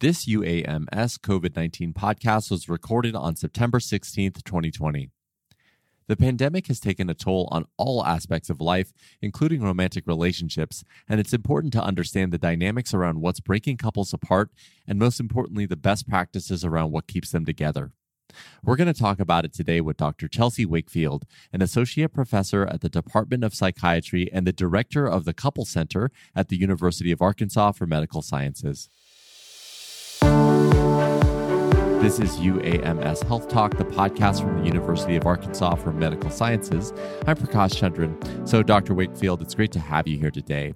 This UAMS COVID 19 podcast was recorded on September 16th, 2020. The pandemic has taken a toll on all aspects of life, including romantic relationships, and it's important to understand the dynamics around what's breaking couples apart and, most importantly, the best practices around what keeps them together. We're going to talk about it today with Dr. Chelsea Wakefield, an associate professor at the Department of Psychiatry and the director of the Couple Center at the University of Arkansas for Medical Sciences. This is UAMS Health Talk, the podcast from the University of Arkansas for Medical Sciences. I'm Prakash Chandran. So, Dr. Wakefield, it's great to have you here today.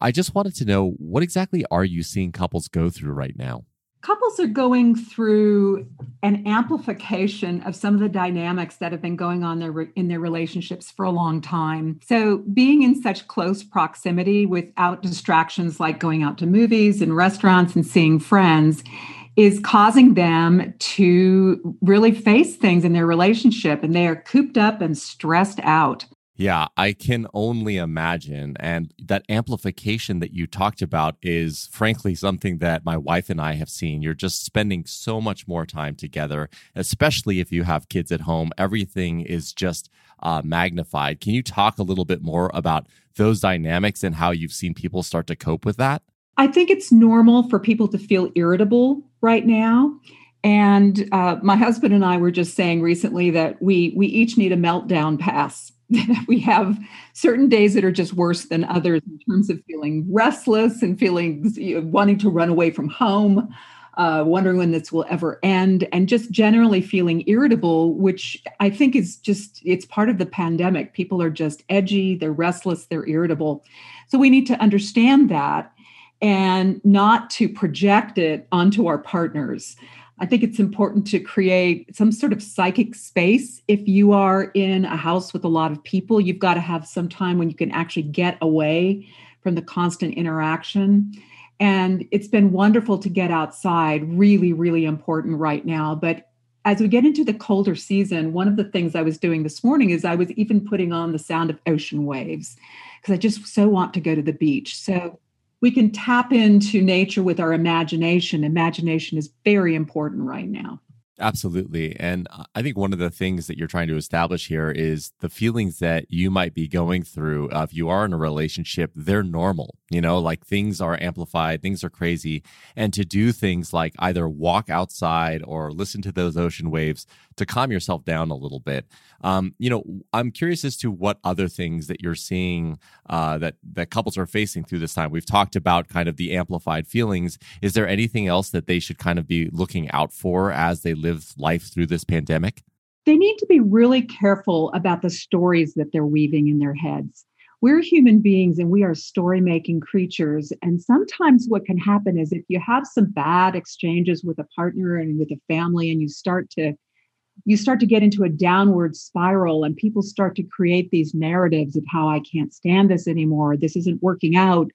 I just wanted to know what exactly are you seeing couples go through right now? Couples are going through an amplification of some of the dynamics that have been going on their, in their relationships for a long time. So, being in such close proximity without distractions like going out to movies and restaurants and seeing friends is causing them to really face things in their relationship and they are cooped up and stressed out. Yeah, I can only imagine. And that amplification that you talked about is frankly something that my wife and I have seen. You're just spending so much more time together, especially if you have kids at home. Everything is just uh, magnified. Can you talk a little bit more about those dynamics and how you've seen people start to cope with that? I think it's normal for people to feel irritable right now. And uh, my husband and I were just saying recently that we we each need a meltdown pass. we have certain days that are just worse than others in terms of feeling restless and feeling you know, wanting to run away from home, uh, wondering when this will ever end, and just generally feeling irritable, which I think is just it's part of the pandemic. People are just edgy, they're restless, they're irritable. So we need to understand that and not to project it onto our partners. I think it's important to create some sort of psychic space. If you are in a house with a lot of people, you've got to have some time when you can actually get away from the constant interaction. And it's been wonderful to get outside, really, really important right now. But as we get into the colder season, one of the things I was doing this morning is I was even putting on the sound of ocean waves because I just so want to go to the beach. So we can tap into nature with our imagination. Imagination is very important right now. Absolutely. And I think one of the things that you're trying to establish here is the feelings that you might be going through. Uh, if you are in a relationship, they're normal. You know, like things are amplified, things are crazy. And to do things like either walk outside or listen to those ocean waves to calm yourself down a little bit. Um, you know, I'm curious as to what other things that you're seeing uh, that that couples are facing through this time. We've talked about kind of the amplified feelings. Is there anything else that they should kind of be looking out for as they live life through this pandemic? They need to be really careful about the stories that they're weaving in their heads we're human beings and we are story making creatures. And sometimes what can happen is if you have some bad exchanges with a partner and with a family and you start to you start to get into a downward spiral and people start to create these narratives of how I can't stand this anymore. This isn't working out.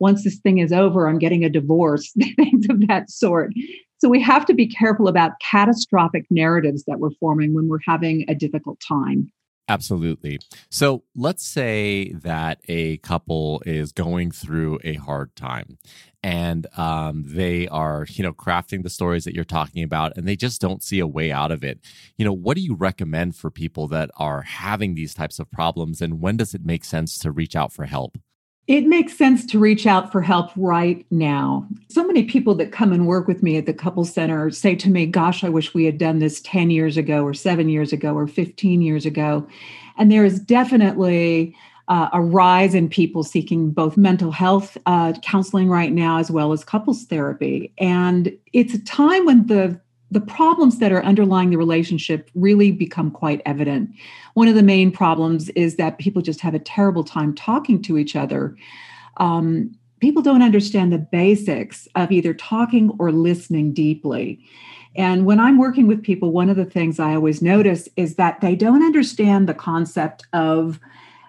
Once this thing is over, I'm getting a divorce, things of that sort. So we have to be careful about catastrophic narratives that we're forming when we're having a difficult time. Absolutely. So let's say that a couple is going through a hard time and um, they are, you know, crafting the stories that you're talking about and they just don't see a way out of it. You know, what do you recommend for people that are having these types of problems and when does it make sense to reach out for help? It makes sense to reach out for help right now. So many people that come and work with me at the Couple Center say to me, Gosh, I wish we had done this 10 years ago, or seven years ago, or 15 years ago. And there is definitely uh, a rise in people seeking both mental health uh, counseling right now as well as couples therapy. And it's a time when the the problems that are underlying the relationship really become quite evident. One of the main problems is that people just have a terrible time talking to each other. Um, people don't understand the basics of either talking or listening deeply. And when I'm working with people, one of the things I always notice is that they don't understand the concept of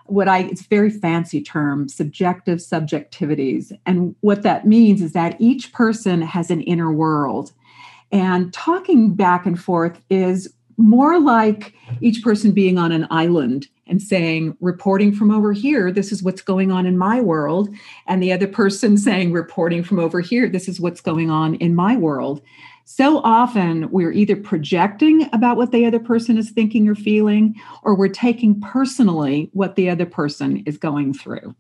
what I, it's very fancy term, subjective subjectivities. And what that means is that each person has an inner world and talking back and forth is more like each person being on an island and saying, reporting from over here, this is what's going on in my world. And the other person saying, reporting from over here, this is what's going on in my world. So often we're either projecting about what the other person is thinking or feeling, or we're taking personally what the other person is going through.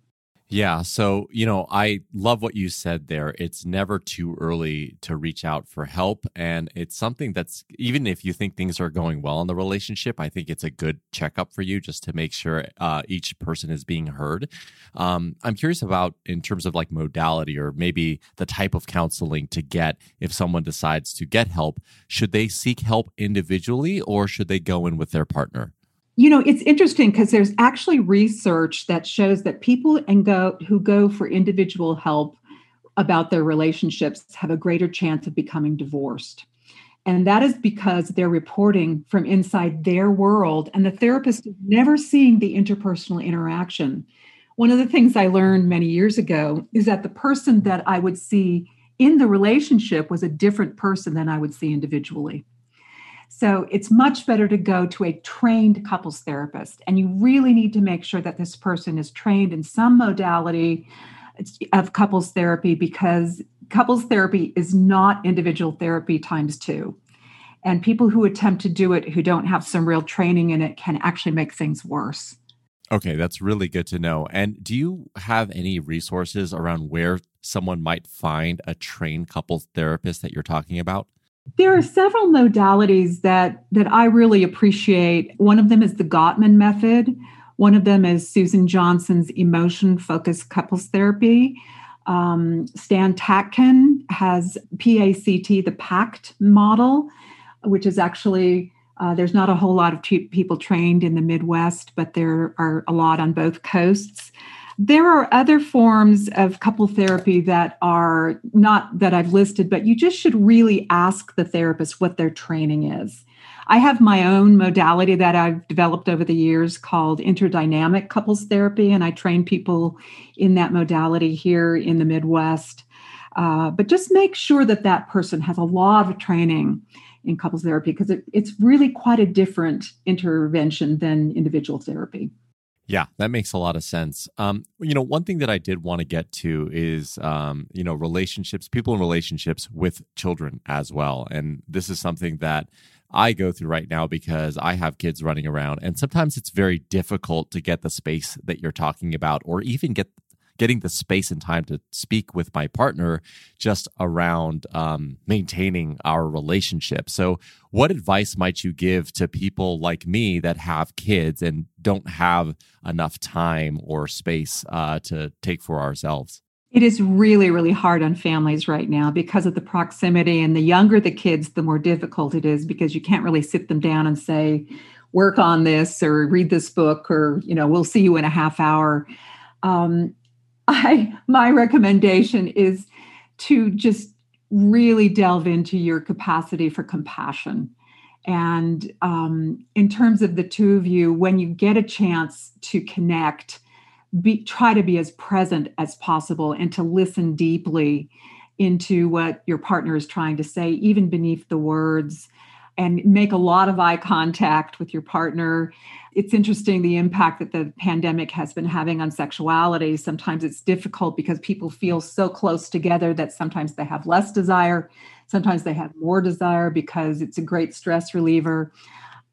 Yeah. So, you know, I love what you said there. It's never too early to reach out for help. And it's something that's, even if you think things are going well in the relationship, I think it's a good checkup for you just to make sure uh, each person is being heard. Um, I'm curious about, in terms of like modality or maybe the type of counseling to get if someone decides to get help, should they seek help individually or should they go in with their partner? You know, it's interesting because there's actually research that shows that people and go who go for individual help about their relationships have a greater chance of becoming divorced. And that is because they're reporting from inside their world, and the therapist is never seeing the interpersonal interaction. One of the things I learned many years ago is that the person that I would see in the relationship was a different person than I would see individually. So it's much better to go to a trained couples therapist. And you really need to make sure that this person is trained in some modality of couples therapy because couples therapy is not individual therapy times two. And people who attempt to do it who don't have some real training in it can actually make things worse. Okay, that's really good to know. And do you have any resources around where someone might find a trained couples therapist that you're talking about? There are several modalities that that I really appreciate. One of them is the Gottman method. One of them is Susan Johnson's emotion focused couples therapy. Um, Stan Tatkin has PACT, the PACT model, which is actually uh, there's not a whole lot of people trained in the Midwest, but there are a lot on both coasts. There are other forms of couple therapy that are not that I've listed, but you just should really ask the therapist what their training is. I have my own modality that I've developed over the years called interdynamic couples therapy, and I train people in that modality here in the Midwest. Uh, but just make sure that that person has a lot of training in couples therapy because it, it's really quite a different intervention than individual therapy. Yeah, that makes a lot of sense. Um, you know, one thing that I did want to get to is, um, you know, relationships, people in relationships with children as well. And this is something that I go through right now because I have kids running around, and sometimes it's very difficult to get the space that you're talking about, or even get getting the space and time to speak with my partner just around um, maintaining our relationship. So, what advice might you give to people like me that have kids and don't have enough time or space uh, to take for ourselves? It is really, really hard on families right now because of the proximity. And the younger the kids, the more difficult it is because you can't really sit them down and say, work on this or read this book or, you know, we'll see you in a half hour. Um, I my recommendation is to just really delve into your capacity for compassion. And um, in terms of the two of you, when you get a chance to connect, be, try to be as present as possible and to listen deeply into what your partner is trying to say, even beneath the words and make a lot of eye contact with your partner. It's interesting the impact that the pandemic has been having on sexuality. Sometimes it's difficult because people feel so close together that sometimes they have less desire, sometimes they have more desire because it's a great stress reliever.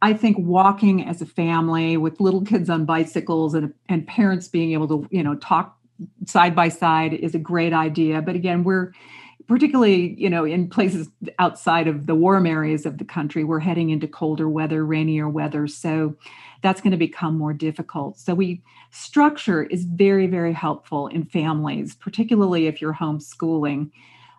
I think walking as a family with little kids on bicycles and, and parents being able to, you know, talk side by side is a great idea. But again, we're particularly you know in places outside of the warm areas of the country we're heading into colder weather rainier weather so that's going to become more difficult. So we structure is very very helpful in families particularly if you're homeschooling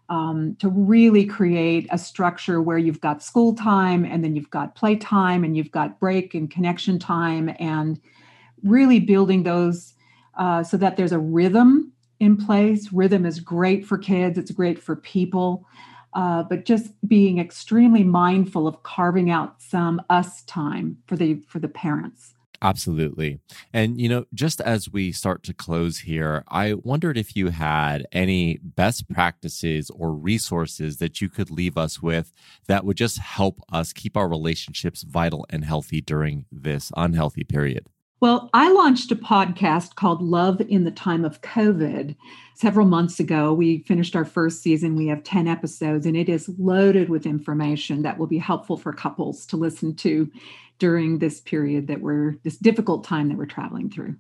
um, to really create a structure where you've got school time and then you've got play time and you've got break and connection time and really building those uh, so that there's a rhythm in place. Rhythm is great for kids, it's great for people. Uh, but just being extremely mindful of carving out some us time for the for the parents Absolutely. And, you know, just as we start to close here, I wondered if you had any best practices or resources that you could leave us with that would just help us keep our relationships vital and healthy during this unhealthy period. Well, I launched a podcast called Love in the Time of COVID several months ago. We finished our first season. We have 10 episodes, and it is loaded with information that will be helpful for couples to listen to during this period that we're, this difficult time that we're traveling through.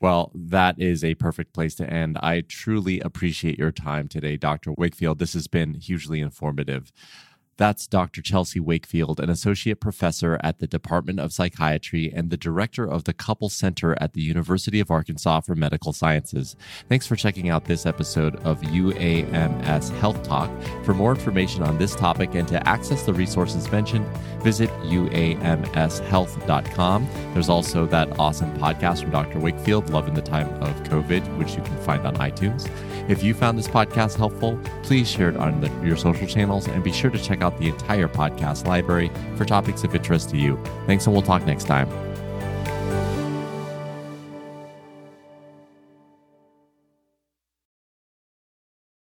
Well, that is a perfect place to end. I truly appreciate your time today, Dr. Wakefield. This has been hugely informative. That's Dr. Chelsea Wakefield, an associate professor at the Department of Psychiatry and the director of the Couple Center at the University of Arkansas for Medical Sciences. Thanks for checking out this episode of UAMS Health Talk. For more information on this topic and to access the resources mentioned, visit uamshealth.com. There's also that awesome podcast from Dr. Wakefield, Love in the Time of COVID, which you can find on iTunes. If you found this podcast helpful, please share it on the, your social channels and be sure to check out the entire podcast library for topics of interest to you. Thanks, and we'll talk next time.